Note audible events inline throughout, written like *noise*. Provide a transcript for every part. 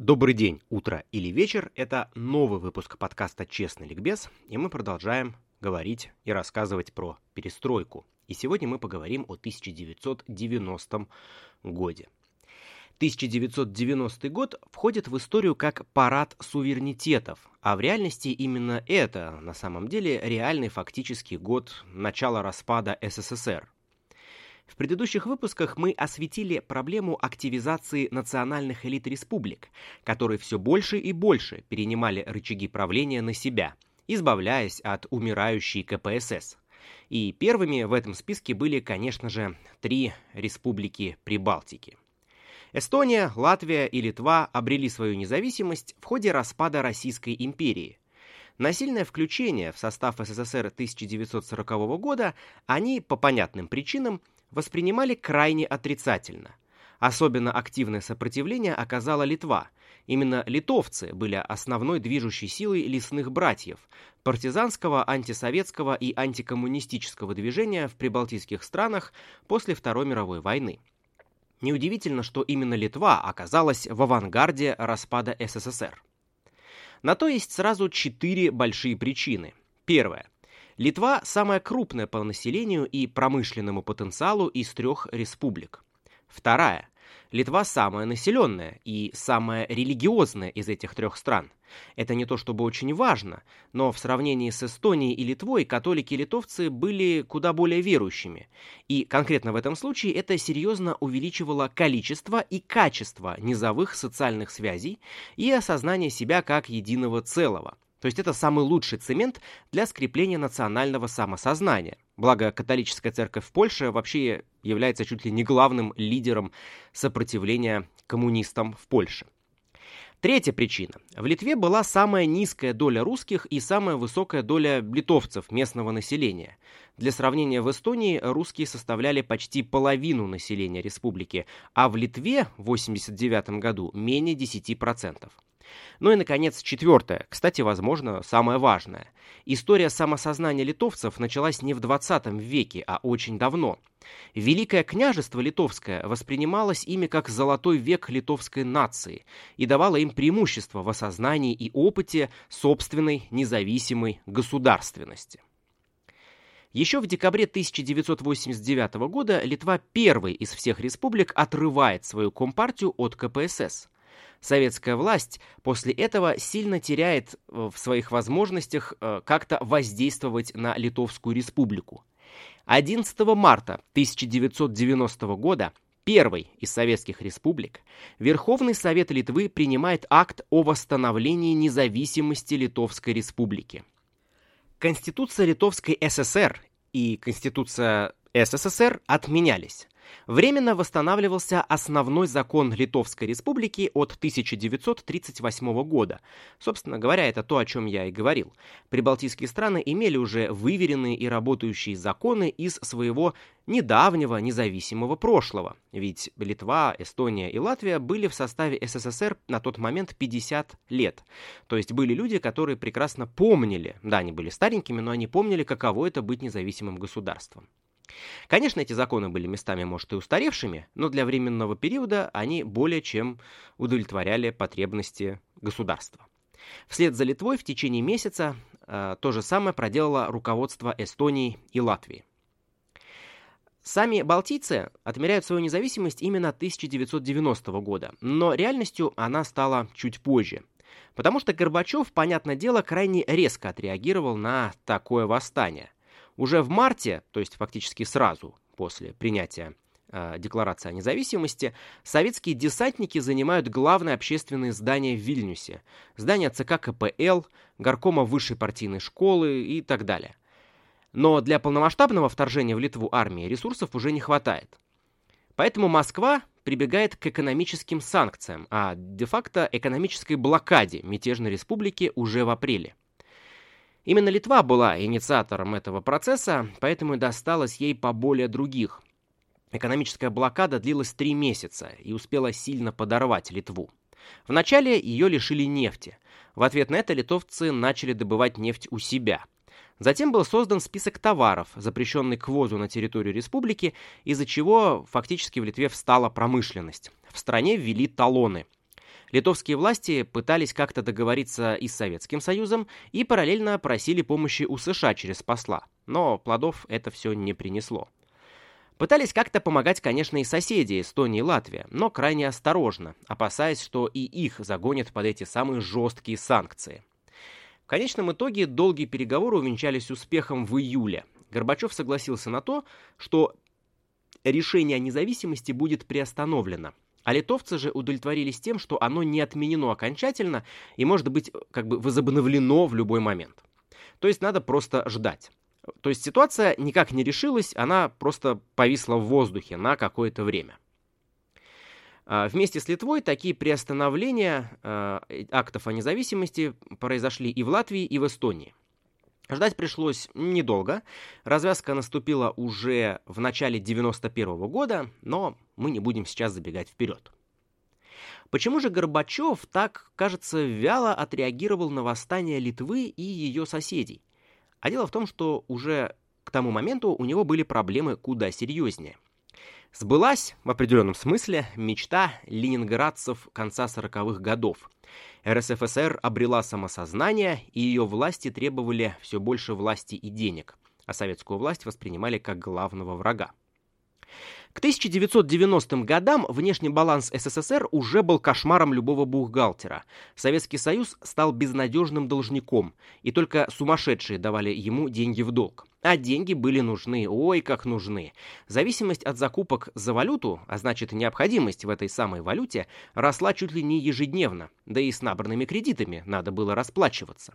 Добрый день, утро или вечер. Это новый выпуск подкаста «Честный ликбез», и мы продолжаем говорить и рассказывать про перестройку. И сегодня мы поговорим о 1990 годе. 1990 год входит в историю как парад суверенитетов, а в реальности именно это, на самом деле, реальный фактический год начала распада СССР, в предыдущих выпусках мы осветили проблему активизации национальных элит республик, которые все больше и больше перенимали рычаги правления на себя, избавляясь от умирающей КПСС. И первыми в этом списке были, конечно же, три республики Прибалтики. Эстония, Латвия и Литва обрели свою независимость в ходе распада Российской империи. Насильное включение в состав СССР 1940 года они, по понятным причинам, воспринимали крайне отрицательно. Особенно активное сопротивление оказала Литва. Именно литовцы были основной движущей силой лесных братьев, партизанского, антисоветского и антикоммунистического движения в прибалтийских странах после Второй мировой войны. Неудивительно, что именно Литва оказалась в авангарде распада СССР. На то есть сразу четыре большие причины. Первое. Литва самая крупная по населению и промышленному потенциалу из трех республик. Вторая. Литва самая населенная и самая религиозная из этих трех стран. Это не то чтобы очень важно, но в сравнении с Эстонией и Литвой католики и литовцы были куда более верующими. И конкретно в этом случае это серьезно увеличивало количество и качество низовых социальных связей и осознание себя как единого целого – то есть это самый лучший цемент для скрепления национального самосознания. Благо, католическая церковь в Польше вообще является чуть ли не главным лидером сопротивления коммунистам в Польше. Третья причина. В Литве была самая низкая доля русских и самая высокая доля литовцев местного населения. Для сравнения, в Эстонии русские составляли почти половину населения республики, а в Литве в 1989 году менее 10%. Ну и, наконец, четвертое, кстати, возможно, самое важное. История самосознания литовцев началась не в 20 веке, а очень давно. Великое княжество литовское воспринималось ими как золотой век литовской нации и давало им преимущество в осознании и опыте собственной независимой государственности. Еще в декабре 1989 года Литва первой из всех республик отрывает свою компартию от КПСС – советская власть после этого сильно теряет э, в своих возможностях э, как-то воздействовать на Литовскую республику. 11 марта 1990 года первой из советских республик, Верховный Совет Литвы принимает акт о восстановлении независимости Литовской республики. Конституция Литовской ССР и Конституция СССР отменялись. Временно восстанавливался основной закон Литовской Республики от 1938 года. Собственно говоря, это то, о чем я и говорил. Прибалтийские страны имели уже выверенные и работающие законы из своего недавнего независимого прошлого. Ведь Литва, Эстония и Латвия были в составе СССР на тот момент 50 лет. То есть были люди, которые прекрасно помнили, да, они были старенькими, но они помнили, каково это быть независимым государством. Конечно, эти законы были местами, может, и устаревшими, но для временного периода они более чем удовлетворяли потребности государства. Вслед за Литвой в течение месяца э, то же самое проделало руководство Эстонии и Латвии. Сами балтийцы отмеряют свою независимость именно 1990 года, но реальностью она стала чуть позже. Потому что Горбачев, понятное дело, крайне резко отреагировал на такое восстание – уже в марте, то есть фактически сразу после принятия э, Декларации о независимости, советские десантники занимают главное общественное здание в Вильнюсе, здание ЦК КПЛ, горкома высшей партийной школы и так далее. Но для полномасштабного вторжения в Литву армии ресурсов уже не хватает. Поэтому Москва прибегает к экономическим санкциям, а де-факто экономической блокаде мятежной республики уже в апреле. Именно Литва была инициатором этого процесса, поэтому и досталось ей поболее других. Экономическая блокада длилась три месяца и успела сильно подорвать Литву. Вначале ее лишили нефти. В ответ на это литовцы начали добывать нефть у себя. Затем был создан список товаров, запрещенный к ввозу на территорию республики, из-за чего фактически в Литве встала промышленность. В стране ввели талоны – Литовские власти пытались как-то договориться и с Советским Союзом и параллельно просили помощи у США через посла, но плодов это все не принесло. Пытались как-то помогать, конечно, и соседи Эстония и Латвия, но крайне осторожно, опасаясь, что и их загонят под эти самые жесткие санкции. В конечном итоге долгие переговоры увенчались успехом в июле. Горбачев согласился на то, что решение о независимости будет приостановлено, а литовцы же удовлетворились тем, что оно не отменено окончательно и может быть как бы возобновлено в любой момент. То есть надо просто ждать. То есть ситуация никак не решилась, она просто повисла в воздухе на какое-то время. А, вместе с Литвой такие приостановления а, актов о независимости произошли и в Латвии, и в Эстонии. Ждать пришлось недолго. Развязка наступила уже в начале 91 года, но мы не будем сейчас забегать вперед. Почему же Горбачев так, кажется, вяло отреагировал на восстание Литвы и ее соседей? А дело в том, что уже к тому моменту у него были проблемы куда серьезнее. Сбылась, в определенном смысле, мечта ленинградцев конца 40-х годов – РСФСР обрела самосознание, и ее власти требовали все больше власти и денег, а советскую власть воспринимали как главного врага. К 1990 годам внешний баланс СССР уже был кошмаром любого бухгалтера. Советский Союз стал безнадежным должником, и только сумасшедшие давали ему деньги в долг. А деньги были нужны, ой, как нужны. Зависимость от закупок за валюту, а значит необходимость в этой самой валюте, росла чуть ли не ежедневно, да и с набранными кредитами надо было расплачиваться.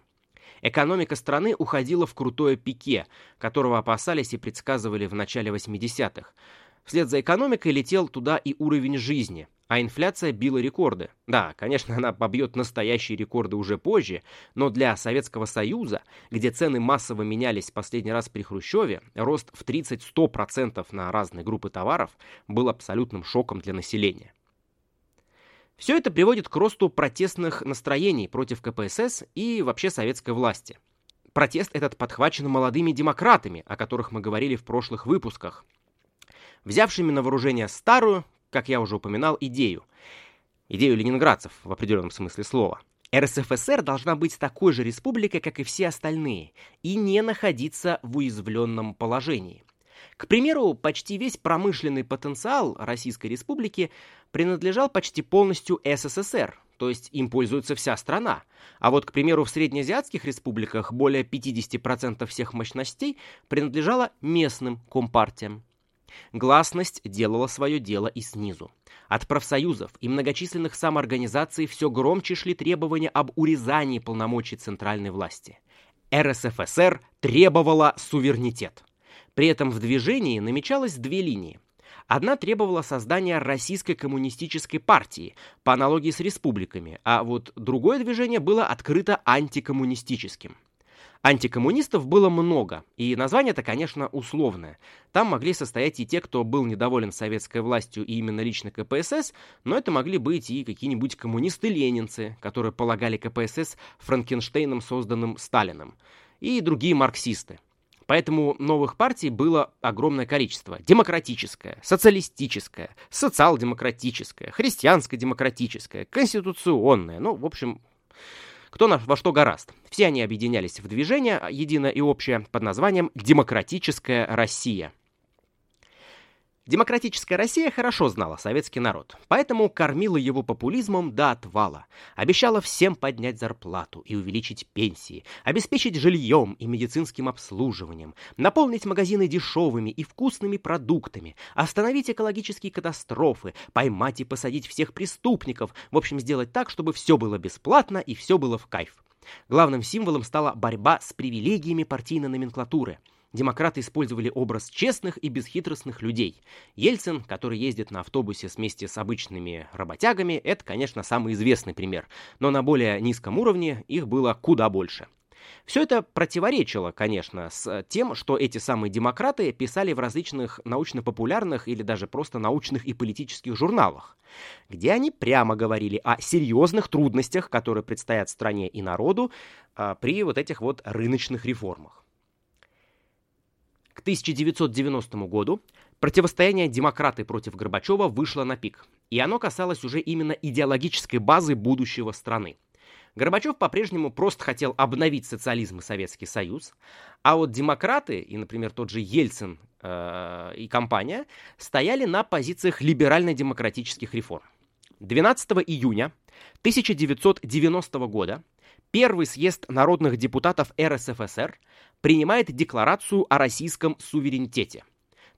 Экономика страны уходила в крутое пике, которого опасались и предсказывали в начале 80-х. Вслед за экономикой летел туда и уровень жизни, а инфляция била рекорды. Да, конечно, она побьет настоящие рекорды уже позже, но для Советского Союза, где цены массово менялись последний раз при Хрущеве, рост в 30-100% на разные группы товаров был абсолютным шоком для населения. Все это приводит к росту протестных настроений против КПСС и вообще советской власти. Протест этот подхвачен молодыми демократами, о которых мы говорили в прошлых выпусках, взявшими на вооружение старую, как я уже упоминал, идею. Идею ленинградцев в определенном смысле слова. РСФСР должна быть такой же республикой, как и все остальные, и не находиться в уязвленном положении. К примеру, почти весь промышленный потенциал Российской Республики принадлежал почти полностью СССР, то есть им пользуется вся страна. А вот, к примеру, в среднеазиатских республиках более 50% всех мощностей принадлежало местным компартиям. Гласность делала свое дело и снизу. От профсоюзов и многочисленных самоорганизаций все громче шли требования об урезании полномочий центральной власти. РСФСР требовала суверенитет. При этом в движении намечалось две линии. Одна требовала создания Российской коммунистической партии по аналогии с республиками, а вот другое движение было открыто антикоммунистическим. Антикоммунистов было много, и название-то, конечно, условное. Там могли состоять и те, кто был недоволен советской властью и именно лично КПСС, но это могли быть и какие-нибудь коммунисты-ленинцы, которые полагали КПСС Франкенштейном, созданным Сталином, и другие марксисты. Поэтому новых партий было огромное количество. Демократическое, социалистическое, социал-демократическое, христианско-демократическое, конституционное. Ну, в общем, кто на, во что гораст. Все они объединялись в движение, единое и общее, под названием «Демократическая Россия». Демократическая Россия хорошо знала советский народ, поэтому кормила его популизмом до отвала, обещала всем поднять зарплату и увеличить пенсии, обеспечить жильем и медицинским обслуживанием, наполнить магазины дешевыми и вкусными продуктами, остановить экологические катастрофы, поймать и посадить всех преступников, в общем, сделать так, чтобы все было бесплатно и все было в кайф. Главным символом стала борьба с привилегиями партийной номенклатуры – Демократы использовали образ честных и бесхитростных людей. Ельцин, который ездит на автобусе вместе с обычными работягами, это, конечно, самый известный пример, но на более низком уровне их было куда больше. Все это противоречило, конечно, с тем, что эти самые демократы писали в различных научно-популярных или даже просто научных и политических журналах, где они прямо говорили о серьезных трудностях, которые предстоят стране и народу а, при вот этих вот рыночных реформах. К 1990 году противостояние демократы против Горбачева вышло на пик. и оно касалось уже именно идеологической базы будущего страны. Горбачев по-прежнему просто хотел обновить социализм и Советский Союз, а вот демократы, и, например, тот же Ельцин э, и компания, стояли на позициях либерально-демократических реформ. 12 июня 1990 года Первый съезд народных депутатов РСФСР принимает декларацию о российском суверенитете.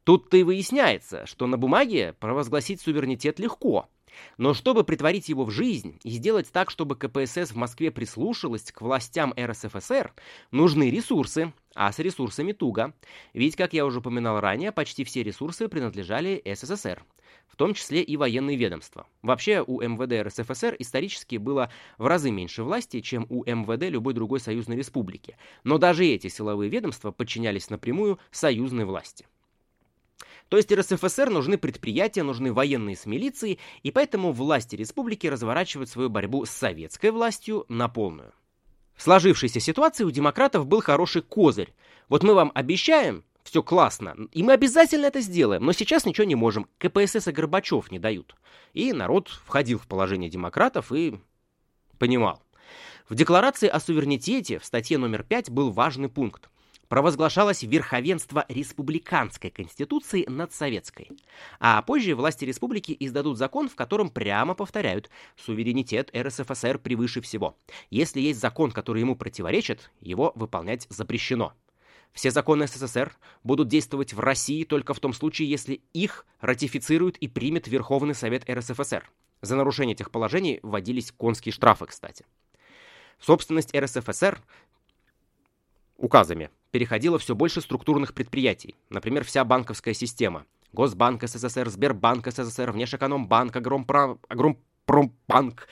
Тут-то и выясняется, что на бумаге провозгласить суверенитет легко, но чтобы притворить его в жизнь и сделать так, чтобы КПСС в Москве прислушалась к властям РСФСР, нужны ресурсы, а с ресурсами туго. Ведь, как я уже упоминал ранее, почти все ресурсы принадлежали СССР, в том числе и военные ведомства. Вообще, у МВД РСФСР исторически было в разы меньше власти, чем у МВД любой другой союзной республики. Но даже эти силовые ведомства подчинялись напрямую союзной власти. То есть РСФСР нужны предприятия, нужны военные с милицией, и поэтому власти республики разворачивают свою борьбу с советской властью на полную. В сложившейся ситуации у демократов был хороший козырь. Вот мы вам обещаем, все классно, и мы обязательно это сделаем, но сейчас ничего не можем. КПСС и Горбачев не дают. И народ входил в положение демократов и понимал. В декларации о суверенитете в статье номер 5 был важный пункт провозглашалось верховенство республиканской конституции над советской. А позже власти республики издадут закон, в котором прямо повторяют суверенитет РСФСР превыше всего. Если есть закон, который ему противоречит, его выполнять запрещено. Все законы СССР будут действовать в России только в том случае, если их ратифицирует и примет Верховный Совет РСФСР. За нарушение этих положений вводились конские штрафы, кстати. Собственность РСФСР указами переходило все больше структурных предприятий, например, вся банковская система. Госбанк СССР, Сбербанк СССР, Внешэкономбанк, Агромпро... Агромпромбанк.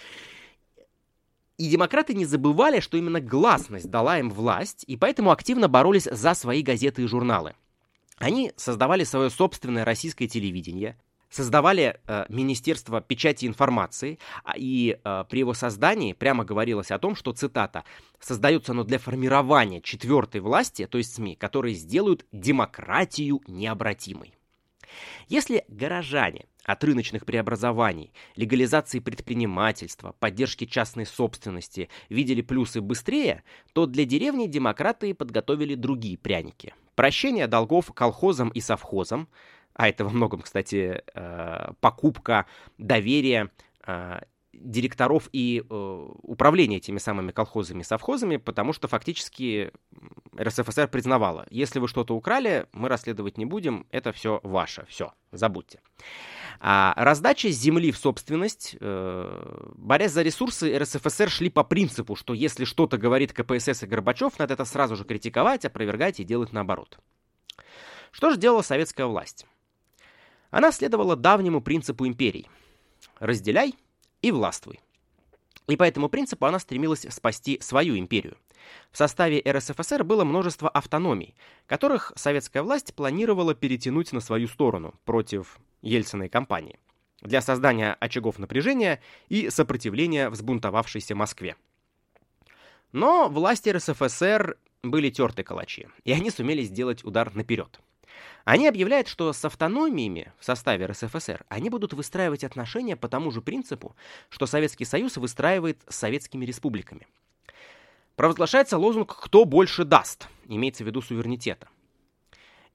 И демократы не забывали, что именно гласность дала им власть, и поэтому активно боролись за свои газеты и журналы. Они создавали свое собственное российское телевидение, создавали э, Министерство печати информации, а, и э, при его создании прямо говорилось о том, что, цитата, «создается оно для формирования четвертой власти, то есть СМИ, которые сделают демократию необратимой». Если горожане от рыночных преобразований, легализации предпринимательства, поддержки частной собственности видели плюсы быстрее, то для деревни демократы подготовили другие пряники. Прощение долгов колхозам и совхозам, а это во многом, кстати, э, покупка доверия э, директоров и э, управления этими самыми колхозами и совхозами, потому что фактически РСФСР признавала, если вы что-то украли, мы расследовать не будем, это все ваше, все, забудьте. А раздача земли в собственность, борясь за ресурсы, РСФСР шли по принципу, что если что-то говорит КПСС и Горбачев, надо это сразу же критиковать, опровергать и делать наоборот. Что же делала советская власть? Она следовала давнему принципу империй. Разделяй и властвуй. И по этому принципу она стремилась спасти свою империю. В составе РСФСР было множество автономий, которых советская власть планировала перетянуть на свою сторону против Ельциной кампании для создания очагов напряжения и сопротивления взбунтовавшейся Москве. Но власти РСФСР были терты калачи, и они сумели сделать удар наперед. Они объявляют, что с автономиями в составе РСФСР они будут выстраивать отношения по тому же принципу, что Советский Союз выстраивает с советскими республиками. Провозглашается лозунг «Кто больше даст?» имеется в виду суверенитета.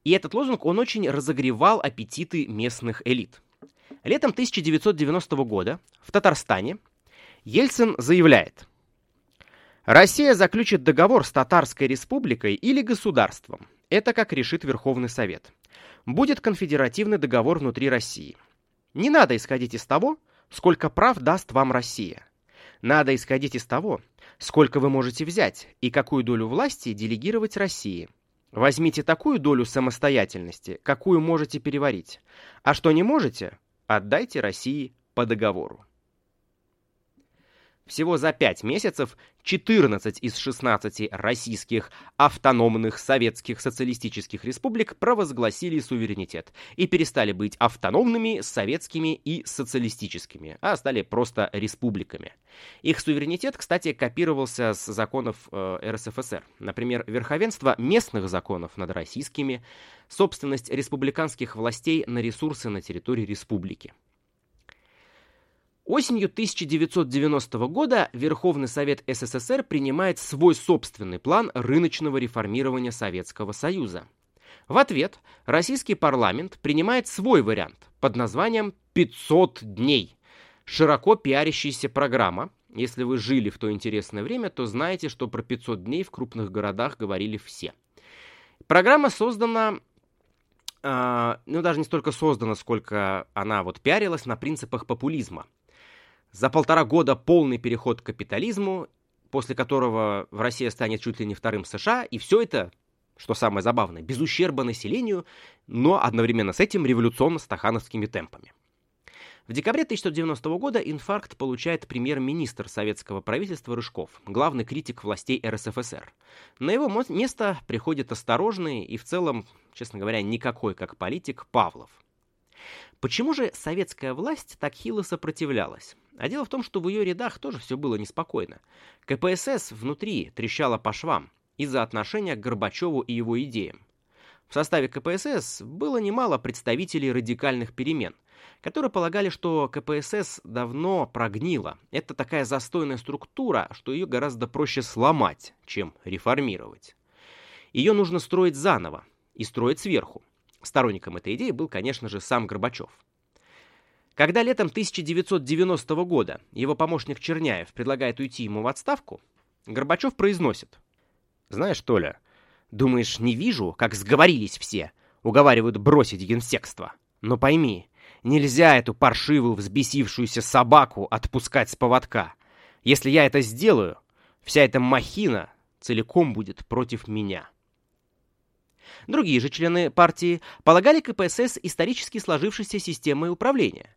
И этот лозунг, он очень разогревал аппетиты местных элит. Летом 1990 года в Татарстане Ельцин заявляет, Россия заключит договор с Татарской республикой или государством, это как решит Верховный Совет. Будет конфедеративный договор внутри России. Не надо исходить из того, сколько прав даст вам Россия. Надо исходить из того, сколько вы можете взять и какую долю власти делегировать России. Возьмите такую долю самостоятельности, какую можете переварить. А что не можете, отдайте России по договору. Всего за 5 месяцев 14 из 16 российских автономных советских социалистических республик провозгласили суверенитет и перестали быть автономными, советскими и социалистическими, а стали просто республиками. Их суверенитет, кстати, копировался с законов э, РСФСР. Например, верховенство местных законов над российскими, собственность республиканских властей на ресурсы на территории республики. Осенью 1990 года Верховный Совет СССР принимает свой собственный план рыночного реформирования Советского Союза. В ответ российский парламент принимает свой вариант под названием «500 дней». Широко пиарящаяся программа. Если вы жили в то интересное время, то знаете, что про 500 дней в крупных городах говорили все. Программа создана Uh, ну, даже не столько создана, сколько она вот пиарилась на принципах популизма. За полтора года полный переход к капитализму, после которого в России станет чуть ли не вторым США, и все это, что самое забавное, без ущерба населению, но одновременно с этим революционно-стахановскими темпами. В декабре 1990 года инфаркт получает премьер-министр советского правительства Рыжков, главный критик властей РСФСР. На его место приходит осторожный и в целом, честно говоря, никакой как политик Павлов. Почему же советская власть так хило сопротивлялась? А дело в том, что в ее рядах тоже все было неспокойно. КПСС внутри трещала по швам из-за отношения к Горбачеву и его идеям. В составе КПСС было немало представителей радикальных перемен, которые полагали, что КПСС давно прогнила. Это такая застойная структура, что ее гораздо проще сломать, чем реформировать. Ее нужно строить заново и строить сверху. Сторонником этой идеи был, конечно же, сам Горбачев. Когда летом 1990 года его помощник Черняев предлагает уйти ему в отставку, Горбачев произносит. «Знаешь, Толя, думаешь, не вижу, как сговорились все, уговаривают бросить генсекство? Но пойми, нельзя эту паршивую взбесившуюся собаку отпускать с поводка. Если я это сделаю, вся эта махина целиком будет против меня». Другие же члены партии полагали КПСС исторически сложившейся системой управления.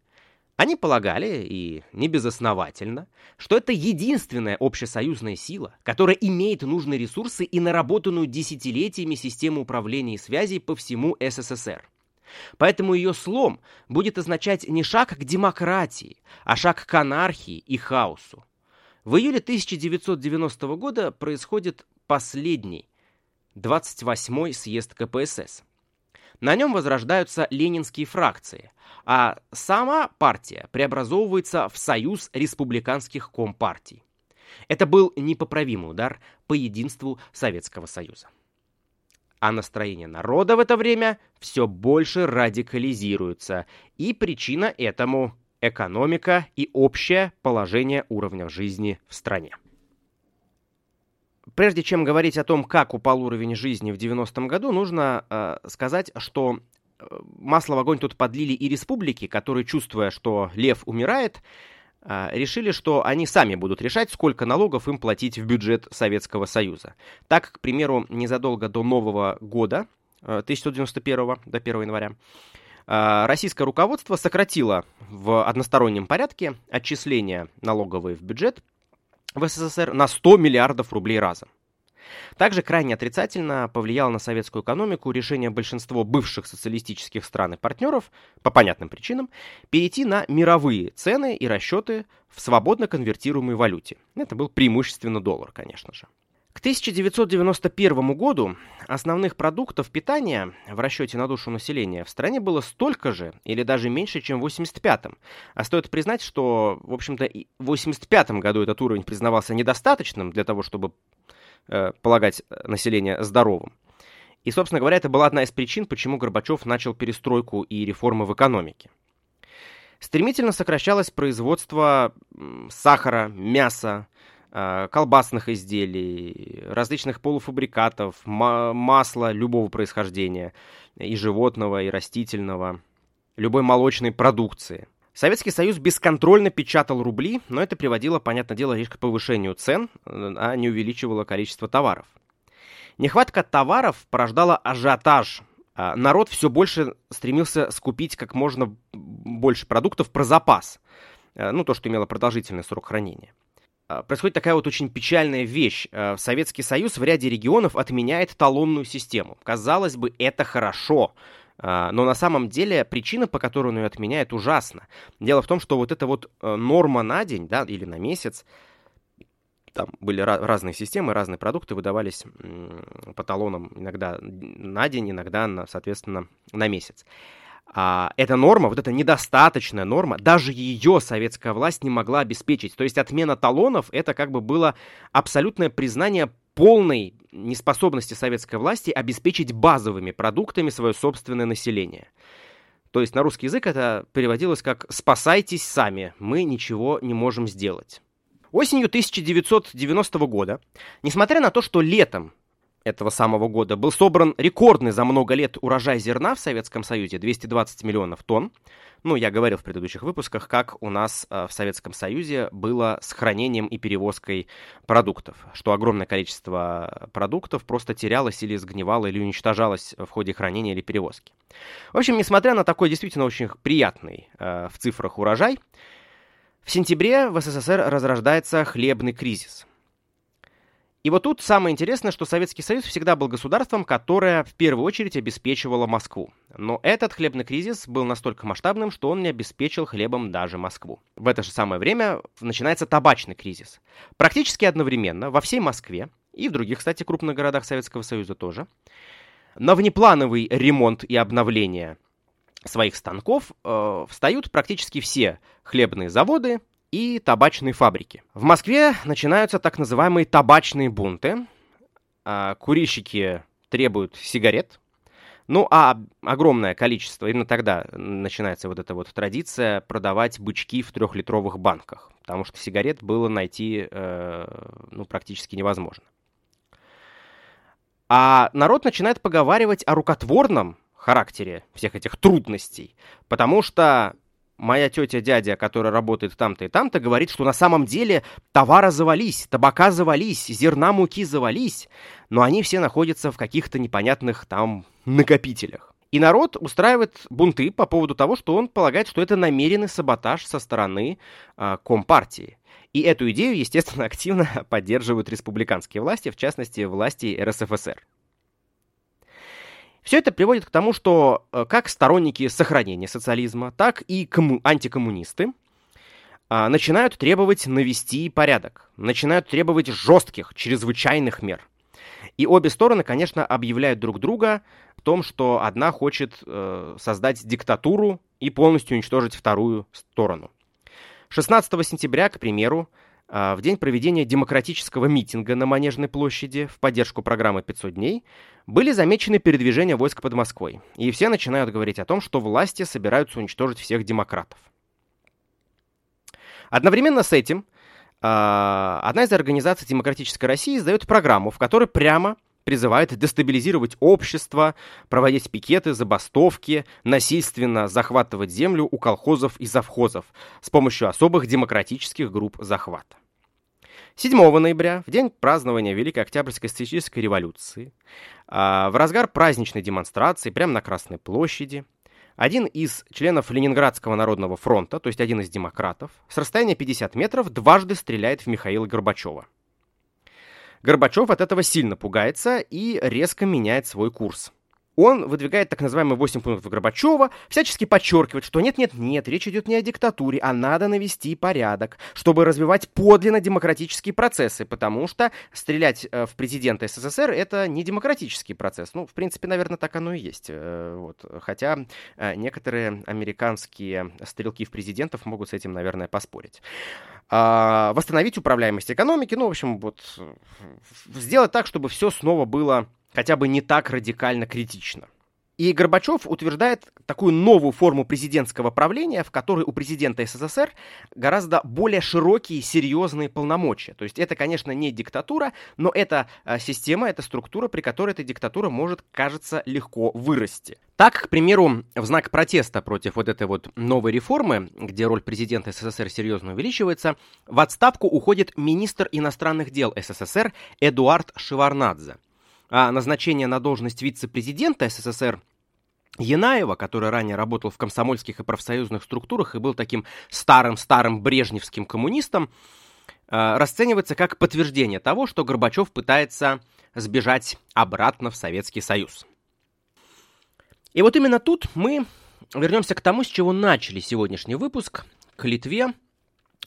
Они полагали, и не безосновательно, что это единственная общесоюзная сила, которая имеет нужные ресурсы и наработанную десятилетиями систему управления и связей по всему СССР. Поэтому ее слом будет означать не шаг к демократии, а шаг к анархии и хаосу. В июле 1990 года происходит последний, 28-й съезд КПСС. На нем возрождаются ленинские фракции, а сама партия преобразовывается в союз республиканских компартий. Это был непоправимый удар по единству Советского Союза. А настроение народа в это время все больше радикализируется, и причина этому – экономика и общее положение уровня жизни в стране. Прежде чем говорить о том, как упал уровень жизни в 90-м году, нужно э, сказать, что э, масло в огонь тут подлили и республики, которые, чувствуя, что лев умирает, э, решили, что они сами будут решать, сколько налогов им платить в бюджет Советского Союза. Так, к примеру, незадолго до Нового года, э, 1991 до 1 января, э, российское руководство сократило в одностороннем порядке отчисления налоговые в бюджет в СССР на 100 миллиардов рублей разом. Также крайне отрицательно повлияло на советскую экономику решение большинства бывших социалистических стран и партнеров, по понятным причинам, перейти на мировые цены и расчеты в свободно конвертируемой валюте. Это был преимущественно доллар, конечно же. К 1991 году основных продуктов питания в расчете на душу населения в стране было столько же или даже меньше, чем в 85-м. А стоит признать, что, в общем-то, в 85-м году этот уровень признавался недостаточным для того, чтобы э, полагать население здоровым. И, собственно говоря, это была одна из причин, почему Горбачев начал перестройку и реформы в экономике. Стремительно сокращалось производство сахара, мяса, Э, колбасных изделий, различных полуфабрикатов, масла любого происхождения, и животного, и растительного, любой молочной продукции. Советский Союз бесконтрольно печатал рубли, но это приводило, понятное дело, лишь к повышению цен, а не увеличивало количество товаров. Нехватка товаров порождала ажиотаж. А народ все больше стремился скупить как можно больше продуктов про запас. Э, ну, то, что имело продолжительный срок хранения. А, происходит такая вот очень печальная вещь. А, Советский Союз в ряде регионов отменяет талонную систему. Казалось бы, это хорошо, а, но на самом деле причина, по которой он ее отменяет, ужасна. Дело в том, что вот эта вот э, норма на день, да, или на месяц, там были разные системы, разные продукты выдавались по талонам иногда на день, иногда, на, соответственно, на месяц. А эта норма, вот эта недостаточная норма, даже ее советская власть не могла обеспечить. То есть отмена талонов это как бы было абсолютное признание полной неспособности советской власти обеспечить базовыми продуктами свое собственное население. То есть на русский язык это переводилось как «спасайтесь сами, мы ничего не можем сделать». Осенью 1990 года, несмотря на то, что летом этого самого года был собран рекордный за много лет урожай зерна в Советском Союзе, 220 миллионов тонн. Ну, я говорил в предыдущих выпусках, как у нас э, в Советском Союзе было с хранением и перевозкой продуктов, что огромное количество продуктов просто терялось или сгнивало, или уничтожалось в ходе хранения или перевозки. В общем, несмотря на такой действительно очень приятный э, в цифрах урожай, в сентябре в СССР разрождается хлебный кризис – и вот тут самое интересное, что Советский Союз всегда был государством, которое в первую очередь обеспечивало Москву. Но этот хлебный кризис был настолько масштабным, что он не обеспечил хлебом даже Москву. В это же самое время начинается табачный кризис. Практически одновременно во всей Москве и в других, кстати, крупных городах Советского Союза тоже, на внеплановый ремонт и обновление своих станков э, встают практически все хлебные заводы и табачные фабрики. В Москве начинаются так называемые табачные бунты. А, курильщики требуют сигарет. Ну, а огромное количество, именно тогда начинается вот эта вот традиция продавать бычки в трехлитровых банках, потому что сигарет было найти э, ну, практически невозможно. А народ начинает поговаривать о рукотворном характере всех этих трудностей, потому что моя тетя, дядя, который работает там-то и там-то, говорит, что на самом деле товара завались, табака завались, зерна муки завались, но они все находятся в каких-то непонятных там накопителях. И народ устраивает бунты по поводу того, что он полагает, что это намеренный саботаж со стороны э, Компартии. И эту идею, естественно, активно *laughs* поддерживают республиканские власти, в частности, власти РСФСР. Все это приводит к тому, что э, как сторонники сохранения социализма, так и комму- антикоммунисты а, начинают требовать навести порядок, начинают требовать жестких, чрезвычайных мер. И обе стороны, конечно, объявляют друг друга в том, что одна хочет э, создать диктатуру и полностью уничтожить вторую сторону. 16 сентября, к примеру, в день проведения демократического митинга на Манежной площади в поддержку программы «500 дней» были замечены передвижения войск под Москвой. И все начинают говорить о том, что власти собираются уничтожить всех демократов. Одновременно с этим а, одна из организаций Демократической России издает программу, в которой прямо призывает дестабилизировать общество, проводить пикеты, забастовки, насильственно захватывать землю у колхозов и завхозов с помощью особых демократических групп захвата. 7 ноября, в день празднования Великой Октябрьской социалистической революции, а, в разгар праздничной демонстрации прямо на Красной площади, один из членов Ленинградского народного фронта, то есть один из демократов, с расстояния 50 метров дважды стреляет в Михаила Горбачева. Горбачев от этого сильно пугается и резко меняет свой курс. Он выдвигает так называемые 8 пунктов Горбачева, всячески подчеркивает, что нет-нет-нет, речь идет не о диктатуре, а надо навести порядок, чтобы развивать подлинно демократические процессы, потому что стрелять э, в президента СССР это не демократический процесс. Ну, в принципе, наверное, так оно и есть. Э, вот. Хотя э, некоторые американские стрелки в президентов могут с этим, наверное, поспорить. А, восстановить управляемость экономики, ну, в общем, вот сделать так, чтобы все снова было хотя бы не так радикально критично. И Горбачев утверждает такую новую форму президентского правления, в которой у президента СССР гораздо более широкие, серьезные полномочия. То есть это, конечно, не диктатура, но это э, система, это структура, при которой эта диктатура может, кажется, легко вырасти. Так, к примеру, в знак протеста против вот этой вот новой реформы, где роль президента СССР серьезно увеличивается, в отставку уходит министр иностранных дел СССР Эдуард Шеварнадзе а назначение на должность вице-президента СССР Янаева, который ранее работал в комсомольских и профсоюзных структурах и был таким старым-старым брежневским коммунистом, а, расценивается как подтверждение того, что Горбачев пытается сбежать обратно в Советский Союз. И вот именно тут мы вернемся к тому, с чего начали сегодняшний выпуск, к Литве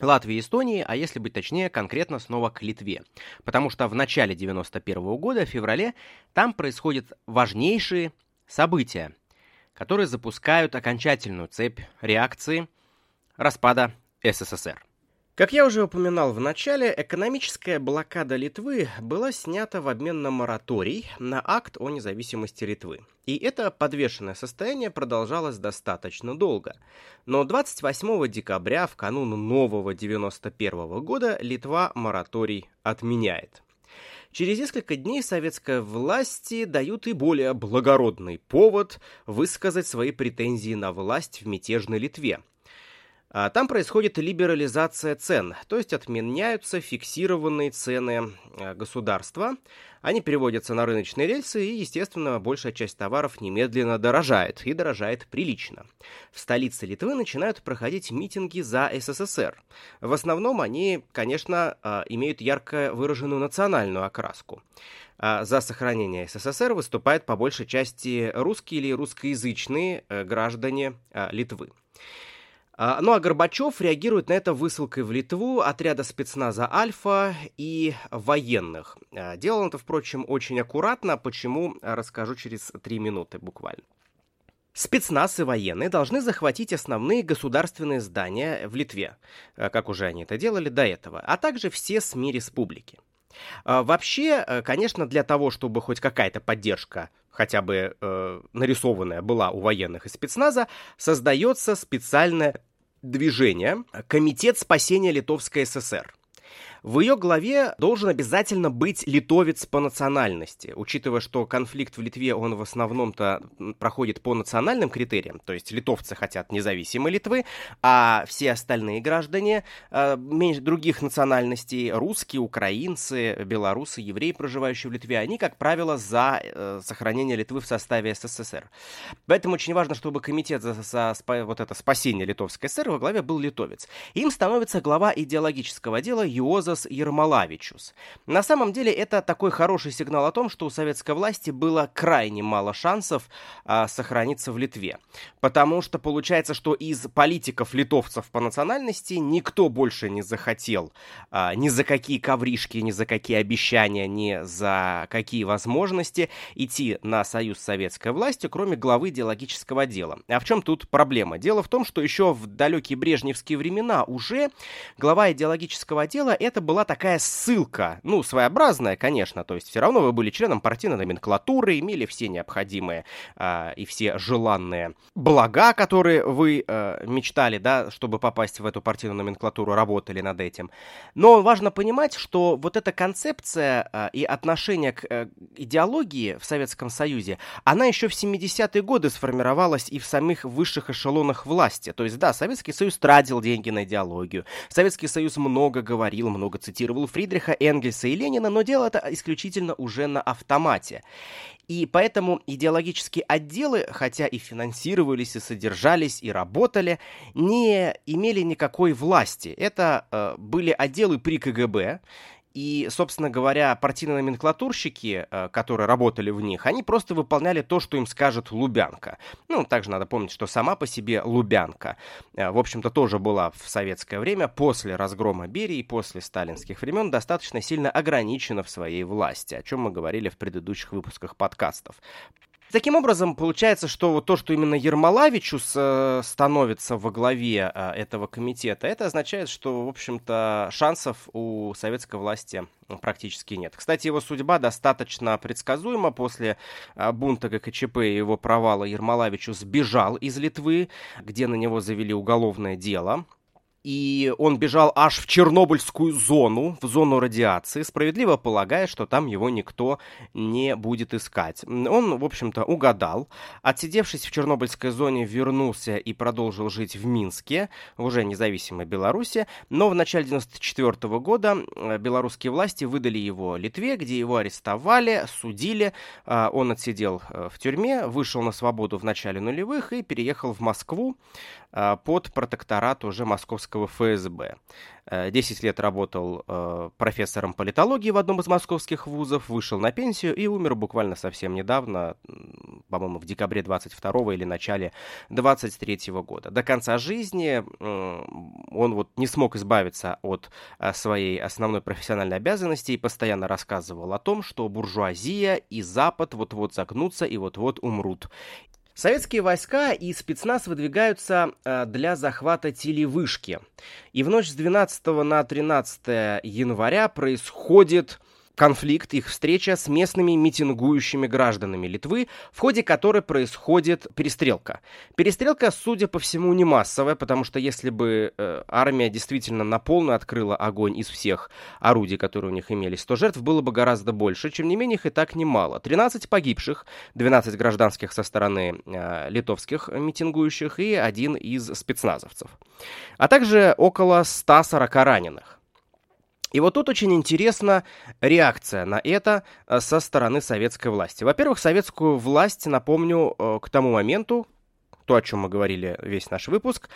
Латвии и Эстонии, а если быть точнее, конкретно снова к Литве. Потому что в начале 91 -го года, в феврале, там происходят важнейшие события, которые запускают окончательную цепь реакции распада СССР. Как я уже упоминал в начале, экономическая блокада Литвы была снята в обмен на мораторий на акт о независимости Литвы. И это подвешенное состояние продолжалось достаточно долго. Но 28 декабря, в канун нового 91 года, Литва мораторий отменяет. Через несколько дней советской власти дают и более благородный повод высказать свои претензии на власть в мятежной Литве – там происходит либерализация цен, то есть отменяются фиксированные цены э, государства, они переводятся на рыночные рельсы, и, естественно, большая часть товаров немедленно дорожает, и дорожает прилично. В столице Литвы начинают проходить митинги за СССР. В основном они, конечно, э, имеют ярко выраженную национальную окраску. А за сохранение СССР выступают по большей части русские или русскоязычные э, граждане Литвы. А, ну а Горбачев реагирует на это высылкой в Литву отряда спецназа «Альфа» и военных. А, делал он это, впрочем, очень аккуратно, почему расскажу через три минуты буквально. Спецназ и военные должны захватить основные государственные здания в Литве, а, как уже они это делали до этого, а также все СМИ республики. Вообще, конечно, для того, чтобы хоть какая-то поддержка хотя бы э, нарисованная была у военных и спецназа, создается специальная движение «Комитет спасения Литовской ССР». В ее главе должен обязательно быть литовец по национальности, учитывая, что конфликт в Литве, он в основном-то проходит по национальным критериям, то есть литовцы хотят независимой Литвы, а все остальные граждане э, других национальностей, русские, украинцы, белорусы, евреи, проживающие в Литве, они, как правило, за э, сохранение Литвы в составе СССР. Поэтому очень важно, чтобы комитет за, за, за вот это спасение Литовской ССР во главе был литовец. Им становится глава идеологического дела Юозас Юлиус Ермолавичус. На самом деле это такой хороший сигнал о том, что у советской власти было крайне мало шансов а, сохраниться в Литве. Потому что получается, что из политиков-литовцев по национальности никто больше не захотел а, ни за какие ковришки, ни за какие обещания, ни за какие возможности идти на союз советской властью, кроме главы идеологического дела. А в чем тут проблема? Дело в том, что еще в далекие брежневские времена уже глава идеологического дела это была такая ссылка, ну, своеобразная, конечно, то есть все равно вы были членом партийной номенклатуры, имели все необходимые э, и все желанные блага, которые вы э, мечтали, да, чтобы попасть в эту партийную номенклатуру, работали над этим. Но важно понимать, что вот эта концепция э, и отношение к э, идеологии в Советском Союзе, она еще в 70-е годы сформировалась и в самих высших эшелонах власти. То есть, да, Советский Союз тратил деньги на идеологию, Советский Союз много говорил, много много цитировал Фридриха, Энгельса и Ленина, но делал это исключительно уже на автомате. И поэтому идеологические отделы, хотя и финансировались, и содержались, и работали, не имели никакой власти. Это э, были отделы при КГБ, и, собственно говоря, партийные номенклатурщики, э, которые работали в них, они просто выполняли то, что им скажет Лубянка. Ну, также надо помнить, что сама по себе Лубянка, э, в общем-то, тоже была в советское время, после разгрома Берии, после сталинских времен, достаточно сильно ограничена в своей власти, о чем мы говорили в предыдущих выпусках подкастов. Таким образом, получается, что вот то, что именно Ермолавичу э, становится во главе э, этого комитета, это означает, что, в общем-то, шансов у советской власти практически нет. Кстати, его судьба достаточно предсказуема. После э, бунта ГКЧП и его провала Ермолавичу сбежал из Литвы, где на него завели уголовное дело и он бежал аж в Чернобыльскую зону, в зону радиации, справедливо полагая, что там его никто не будет искать. Он, в общем-то, угадал. Отсидевшись в Чернобыльской зоне, вернулся и продолжил жить в Минске, в уже независимой Беларуси, но в начале 94 года э, белорусские власти выдали его Литве, где его арестовали, судили, э, он отсидел э, в тюрьме, вышел на свободу в начале нулевых и переехал в Москву под протекторат уже московского ФСБ. 10 э, лет работал э, профессором политологии в одном из московских вузов, вышел на пенсию и умер буквально совсем недавно, по-моему, в декабре 22 или начале 23 года. До конца жизни он вот не смог избавиться от э, своей основной профессиональной обязанности и постоянно рассказывал о том, что буржуазия и Запад вот-вот загнутся и вот-вот умрут. Советские войска и спецназ выдвигаются э, для захвата телевышки. И в ночь с 12 на 13 января происходит конфликт, их встреча с местными митингующими гражданами Литвы, в ходе которой происходит перестрелка. Перестрелка, судя по всему, не массовая, потому что если бы э, армия действительно на полную открыла огонь из всех орудий, которые у них имелись, то жертв было бы гораздо больше. Тем не менее, их и так немало. 13 погибших, 12 гражданских со стороны э, литовских митингующих и один из спецназовцев. А также около 140 раненых. И вот тут очень интересна реакция на это э, со стороны советской власти. Во-первых, советскую власть, напомню, э, к тому моменту, то, о чем мы говорили весь наш выпуск,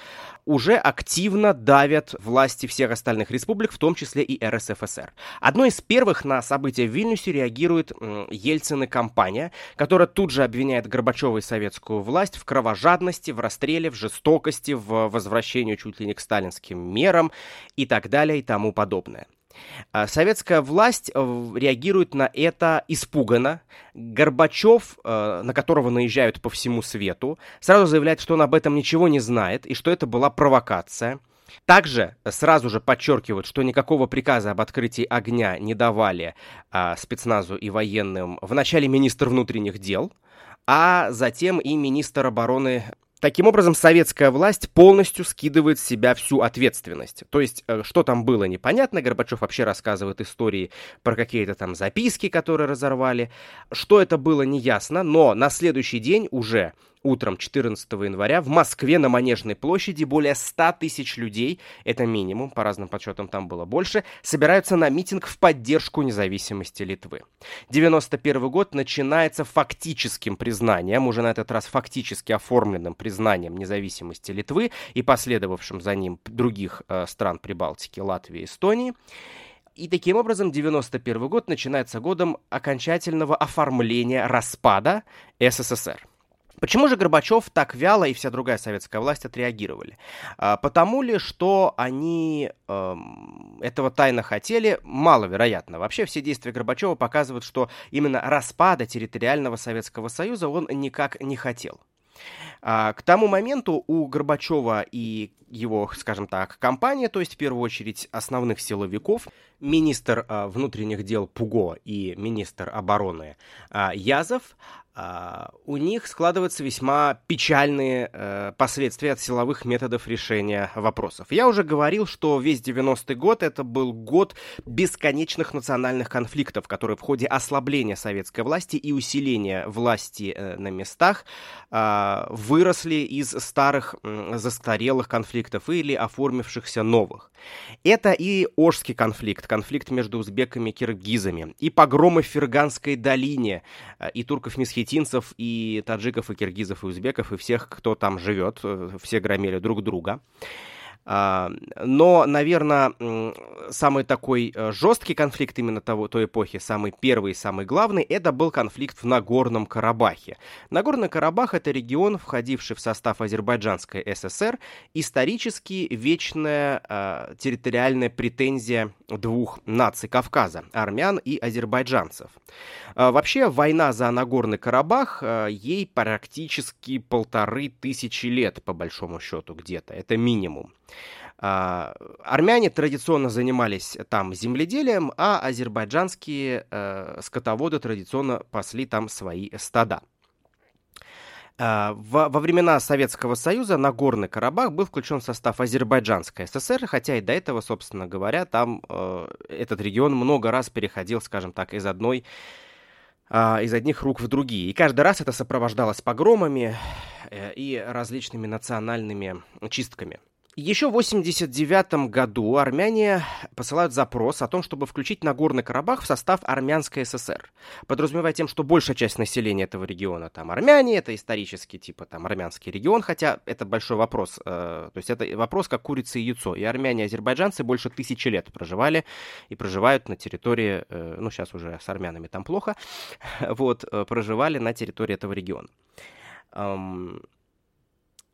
уже активно давят власти всех остальных республик, в том числе и РСФСР. Одной из первых на события в Вильнюсе реагирует Ельцин и компания, которая тут же обвиняет Горбачева и советскую власть в кровожадности, в расстреле, в жестокости, в возвращении чуть ли не к сталинским мерам и так далее и тому подобное. А, советская власть э, реагирует на это испуганно. Горбачев, э, на которого наезжают по всему свету, сразу заявляет, что он об этом ничего не знает и что это была провокация. Также сразу же подчеркивают, что никакого приказа об открытии огня не давали а, спецназу и военным в начале министр внутренних дел, а затем и министр обороны Таким образом, советская власть полностью скидывает с себя всю ответственность. То есть, э, что там было, непонятно. Горбачев вообще рассказывает истории про какие-то там записки, которые разорвали. Что это было, неясно. Но на следующий день уже Утром 14 января в Москве на Манежной площади более 100 тысяч людей, это минимум, по разным подсчетам там было больше, собираются на митинг в поддержку независимости Литвы. 91 год начинается фактическим признанием, уже на этот раз фактически оформленным признанием независимости Литвы и последовавшим за ним других э, стран Прибалтики, Латвии и Эстонии. И таким образом 91 год начинается годом окончательного оформления распада СССР. Почему же Горбачев так вяло и вся другая советская власть отреагировали? А, потому ли, что они э, этого тайно хотели? Маловероятно. Вообще все действия Горбачева показывают, что именно распада территориального Советского Союза он никак не хотел. А, к тому моменту у Горбачева и его, скажем так, компания, то есть в первую очередь основных силовиков, министр а, внутренних дел Пуго и министр обороны а, Язов, у них складываются весьма печальные э, последствия от силовых методов решения вопросов. Я уже говорил, что весь 90-й год это был год бесконечных национальных конфликтов, которые в ходе ослабления советской власти и усиления власти э, на местах э, выросли из старых э, застарелых конфликтов или оформившихся новых. Это и Ожский конфликт, конфликт между узбеками и киргизами, и погромы в Ферганской долине, э, и турков-месхетинцев, осетинцев, и таджиков, и киргизов, и узбеков, и всех, кто там живет. Э, все громили друг друга. А, но, наверное, самый такой э, жесткий конфликт именно того, той эпохи, самый первый и самый главный, это был конфликт в Нагорном Карабахе. Нагорный Карабах — это регион, входивший в состав Азербайджанской ССР, исторически вечная э, территориальная претензия двух наций Кавказа — армян и азербайджанцев. Э, вообще, война за Нагорный Карабах, ей практически полторы тысячи лет, по большому счету, где-то, это минимум. А, армяне традиционно занимались там земледелием, а азербайджанские э, скотоводы традиционно пасли там свои стада. А, во, во времена Советского Союза Нагорный Карабах был включен в состав Азербайджанской ССР, хотя и до этого, собственно говоря, там э, этот регион много раз переходил, скажем так, из одной э, из одних рук в другие. И каждый раз это сопровождалось погромами э, и различными национальными чистками. Еще в 1989 году армяне посылают запрос о том, чтобы включить Нагорный Карабах в состав Армянской ССР, подразумевая тем, что большая часть населения этого региона там армяне, это исторически типа там армянский регион, хотя это большой вопрос, э, то есть это вопрос как курица и яйцо, и армяне и азербайджанцы больше тысячи лет проживали и проживают на территории, э, ну сейчас уже с армянами там плохо, *laughs* вот, э, проживали на территории этого региона.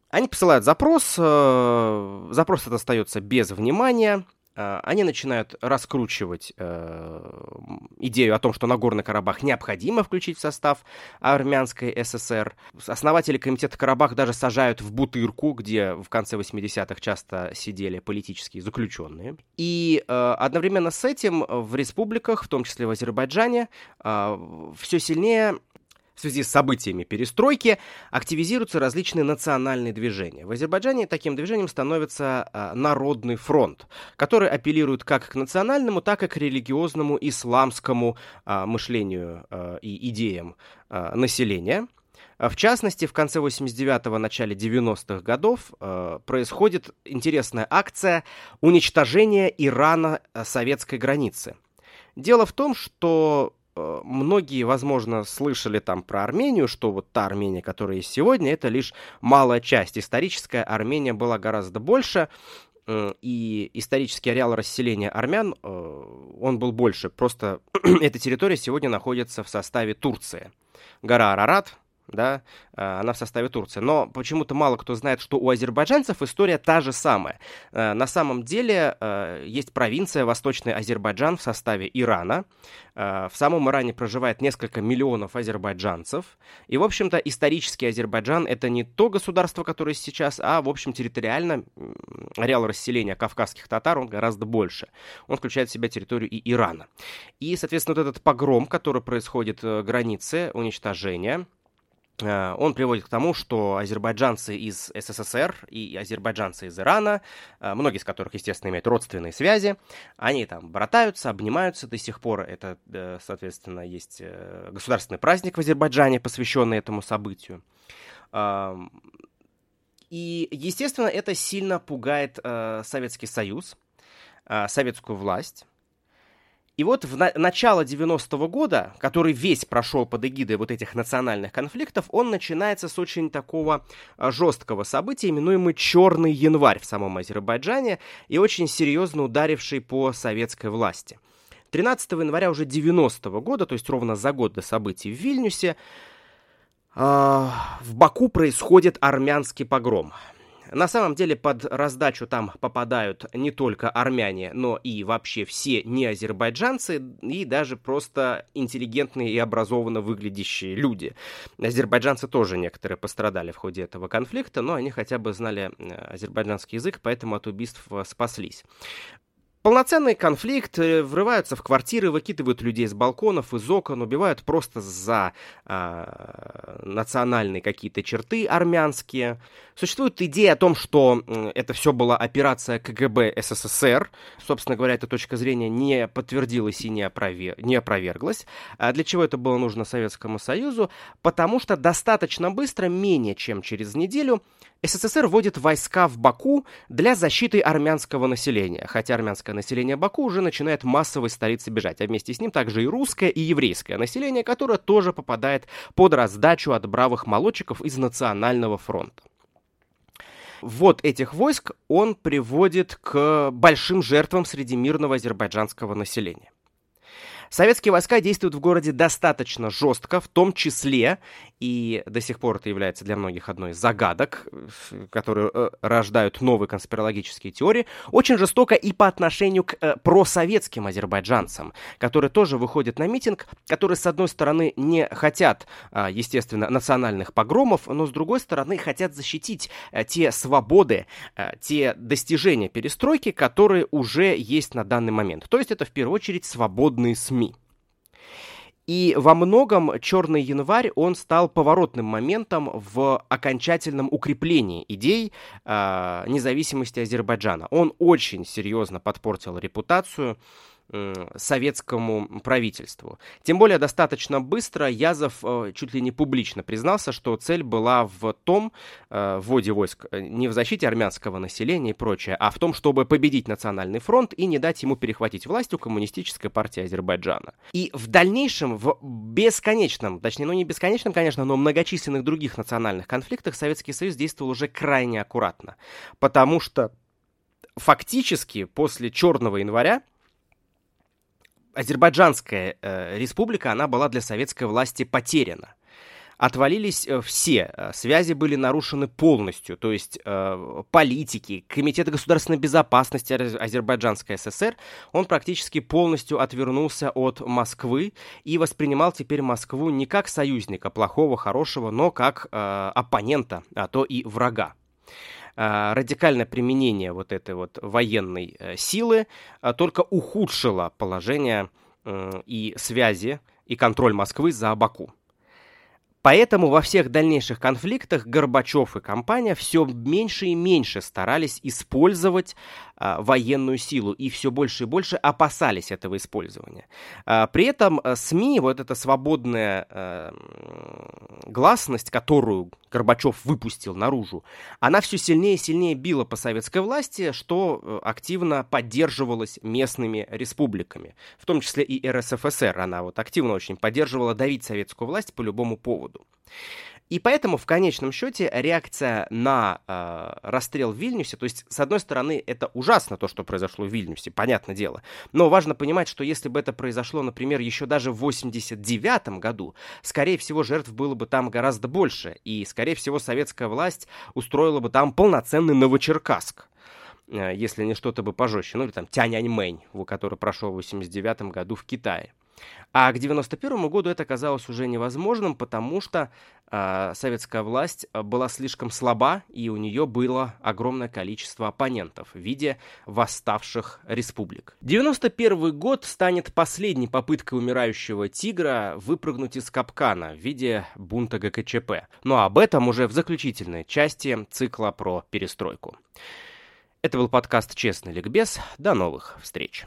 Они посылают запрос, э, запрос этот остается без внимания, э, они начинают раскручивать э, идею о том, что Нагорный Карабах необходимо включить в состав армянской ССР. Основатели комитета Карабах даже сажают в Бутырку, где в конце 80-х часто сидели политические заключенные. И э, одновременно с этим в республиках, в том числе в Азербайджане, э, все сильнее в связи с событиями перестройки активизируются различные национальные движения. В Азербайджане таким движением становится э, Народный фронт, который апеллирует как к национальному, так и к религиозному исламскому э, мышлению э, и идеям населения. В частности, в конце 89-го, начале 90-х годов э, происходит интересная акция уничтожения Ирана советской границы. Дело в том, что многие, возможно, слышали там про Армению, что вот та Армения, которая есть сегодня, это лишь малая часть. Историческая Армения была гораздо больше, э, и исторический ареал расселения армян, э, он был больше. Просто *clears throat* эта территория сегодня находится в составе Турции. Гора Арарат, да, а, она в составе Турции. Но почему-то мало кто знает, что у азербайджанцев история та же самая. А, на самом деле а, есть провинция Восточный Азербайджан в составе Ирана. В самом Иране проживает несколько миллионов азербайджанцев. И, в общем-то, исторический Азербайджан — это не то государство, которое сейчас, а, в общем, территориально ареал расселения кавказских татар, он гораздо больше. Он включает в себя территорию и Ирана. И, соответственно, вот этот погром, который происходит э, границы, уничтожение — Э, он приводит к тому, что азербайджанцы из СССР и азербайджанцы из Ирана, э, многие из которых, естественно, имеют родственные связи, они там братаются, обнимаются до сих пор. Это, э, соответственно, есть государственный праздник в Азербайджане, посвященный этому событию. И, естественно, это сильно пугает Советский Союз, советскую власть. И вот в на- начало 90-го года, который весь прошел под эгидой вот этих национальных конфликтов, он начинается с очень такого а, жесткого события, именуемый «Черный январь» в самом Азербайджане, и очень серьезно ударивший по советской власти. 13 января уже 90-го года, то есть ровно за год до событий в Вильнюсе, э, в Баку происходит армянский погром. На самом деле под раздачу там попадают не только армяне, но и вообще все не азербайджанцы и даже просто интеллигентные и образованно выглядящие люди. Азербайджанцы тоже некоторые пострадали в ходе этого конфликта, но они хотя бы знали э, азербайджанский язык, поэтому от убийств э, спаслись. Полноценный конфликт, э, врываются в квартиры, выкидывают людей с балконов, из окон, убивают просто за э, национальные какие-то черты армянские. Существует идея о том, что это все была операция КГБ СССР. Собственно говоря, эта точка зрения не подтвердилась и не, опровер... не опроверглась. А для чего это было нужно Советскому Союзу? Потому что достаточно быстро, менее чем через неделю, СССР вводит войска в Баку для защиты армянского населения, хотя армянское население Баку уже начинает массовой столицы бежать, а вместе с ним также и русское, и еврейское население, которое тоже попадает под раздачу от бравых молодчиков из Национального фронта. Вот этих войск он приводит к большим жертвам среди мирного азербайджанского населения. Советские войска действуют в городе достаточно жестко, в том числе, и до сих пор это является для многих одной из загадок, которые э, рождают новые конспирологические теории, очень жестоко и по отношению к э, просоветским азербайджанцам, которые тоже выходят на митинг, которые, с одной стороны, не хотят, э, естественно, национальных погромов, но, с другой стороны, хотят защитить э, те свободы, э, те достижения перестройки, которые уже есть на данный момент. То есть это, в первую очередь, свободные СМИ. И во многом «Черный январь» он стал поворотным моментом в окончательном укреплении идей э, независимости Азербайджана. Он очень серьезно подпортил репутацию советскому правительству. Тем более достаточно быстро Язов э, чуть ли не публично признался, что цель была в том, э, вводе войск, э, не в защите армянского населения и прочее, а в том, чтобы победить Национальный фронт и не дать ему перехватить власть у Коммунистической партии Азербайджана. И в дальнейшем, в бесконечном, точнее, ну не бесконечном, конечно, но многочисленных других национальных конфликтах Советский Союз действовал уже крайне аккуратно, потому что фактически после Черного января Азербайджанская э, республика, она была для советской власти потеряна. отвалились э, все, э, связи были нарушены полностью, то есть э, политики, Комитет государственной безопасности Азербайджанской ССР, он практически полностью отвернулся от Москвы и воспринимал теперь Москву не как союзника, плохого, хорошего, но как э, оппонента, а то и врага радикальное применение вот этой вот военной э, силы только ухудшило положение и связи и контроль Москвы за Баку. Поэтому во всех дальнейших конфликтах Горбачев и компания все меньше и меньше старались использовать а, военную силу и все больше и больше опасались этого использования. А, при этом а, СМИ, вот эта свободная а, гласность, которую Горбачев выпустил наружу, она все сильнее и сильнее била по советской власти, что э, активно поддерживалось местными республиками, в том числе и РСФСР. Она вот активно очень поддерживала давить советскую власть по любому поводу. И поэтому в конечном счете реакция на э, расстрел в Вильнюсе, то есть с одной стороны это ужасно то, что произошло в Вильнюсе, понятное дело, но важно понимать, что если бы это произошло, например, еще даже в 89 году, скорее всего жертв было бы там гораздо больше, и скорее всего советская власть устроила бы там полноценный Новочеркасск э, если не что-то бы пожестче, ну или там Тяньаньмэнь, который прошел в 89 году в Китае. А к 91 году это казалось уже невозможным, потому что э, советская власть была слишком слаба, и у нее было огромное количество оппонентов в виде восставших республик. 91 год станет последней попыткой умирающего тигра выпрыгнуть из капкана в виде бунта ГКЧП. Но об этом уже в заключительной части цикла про перестройку. Это был подкаст «Честный ликбез». До новых встреч.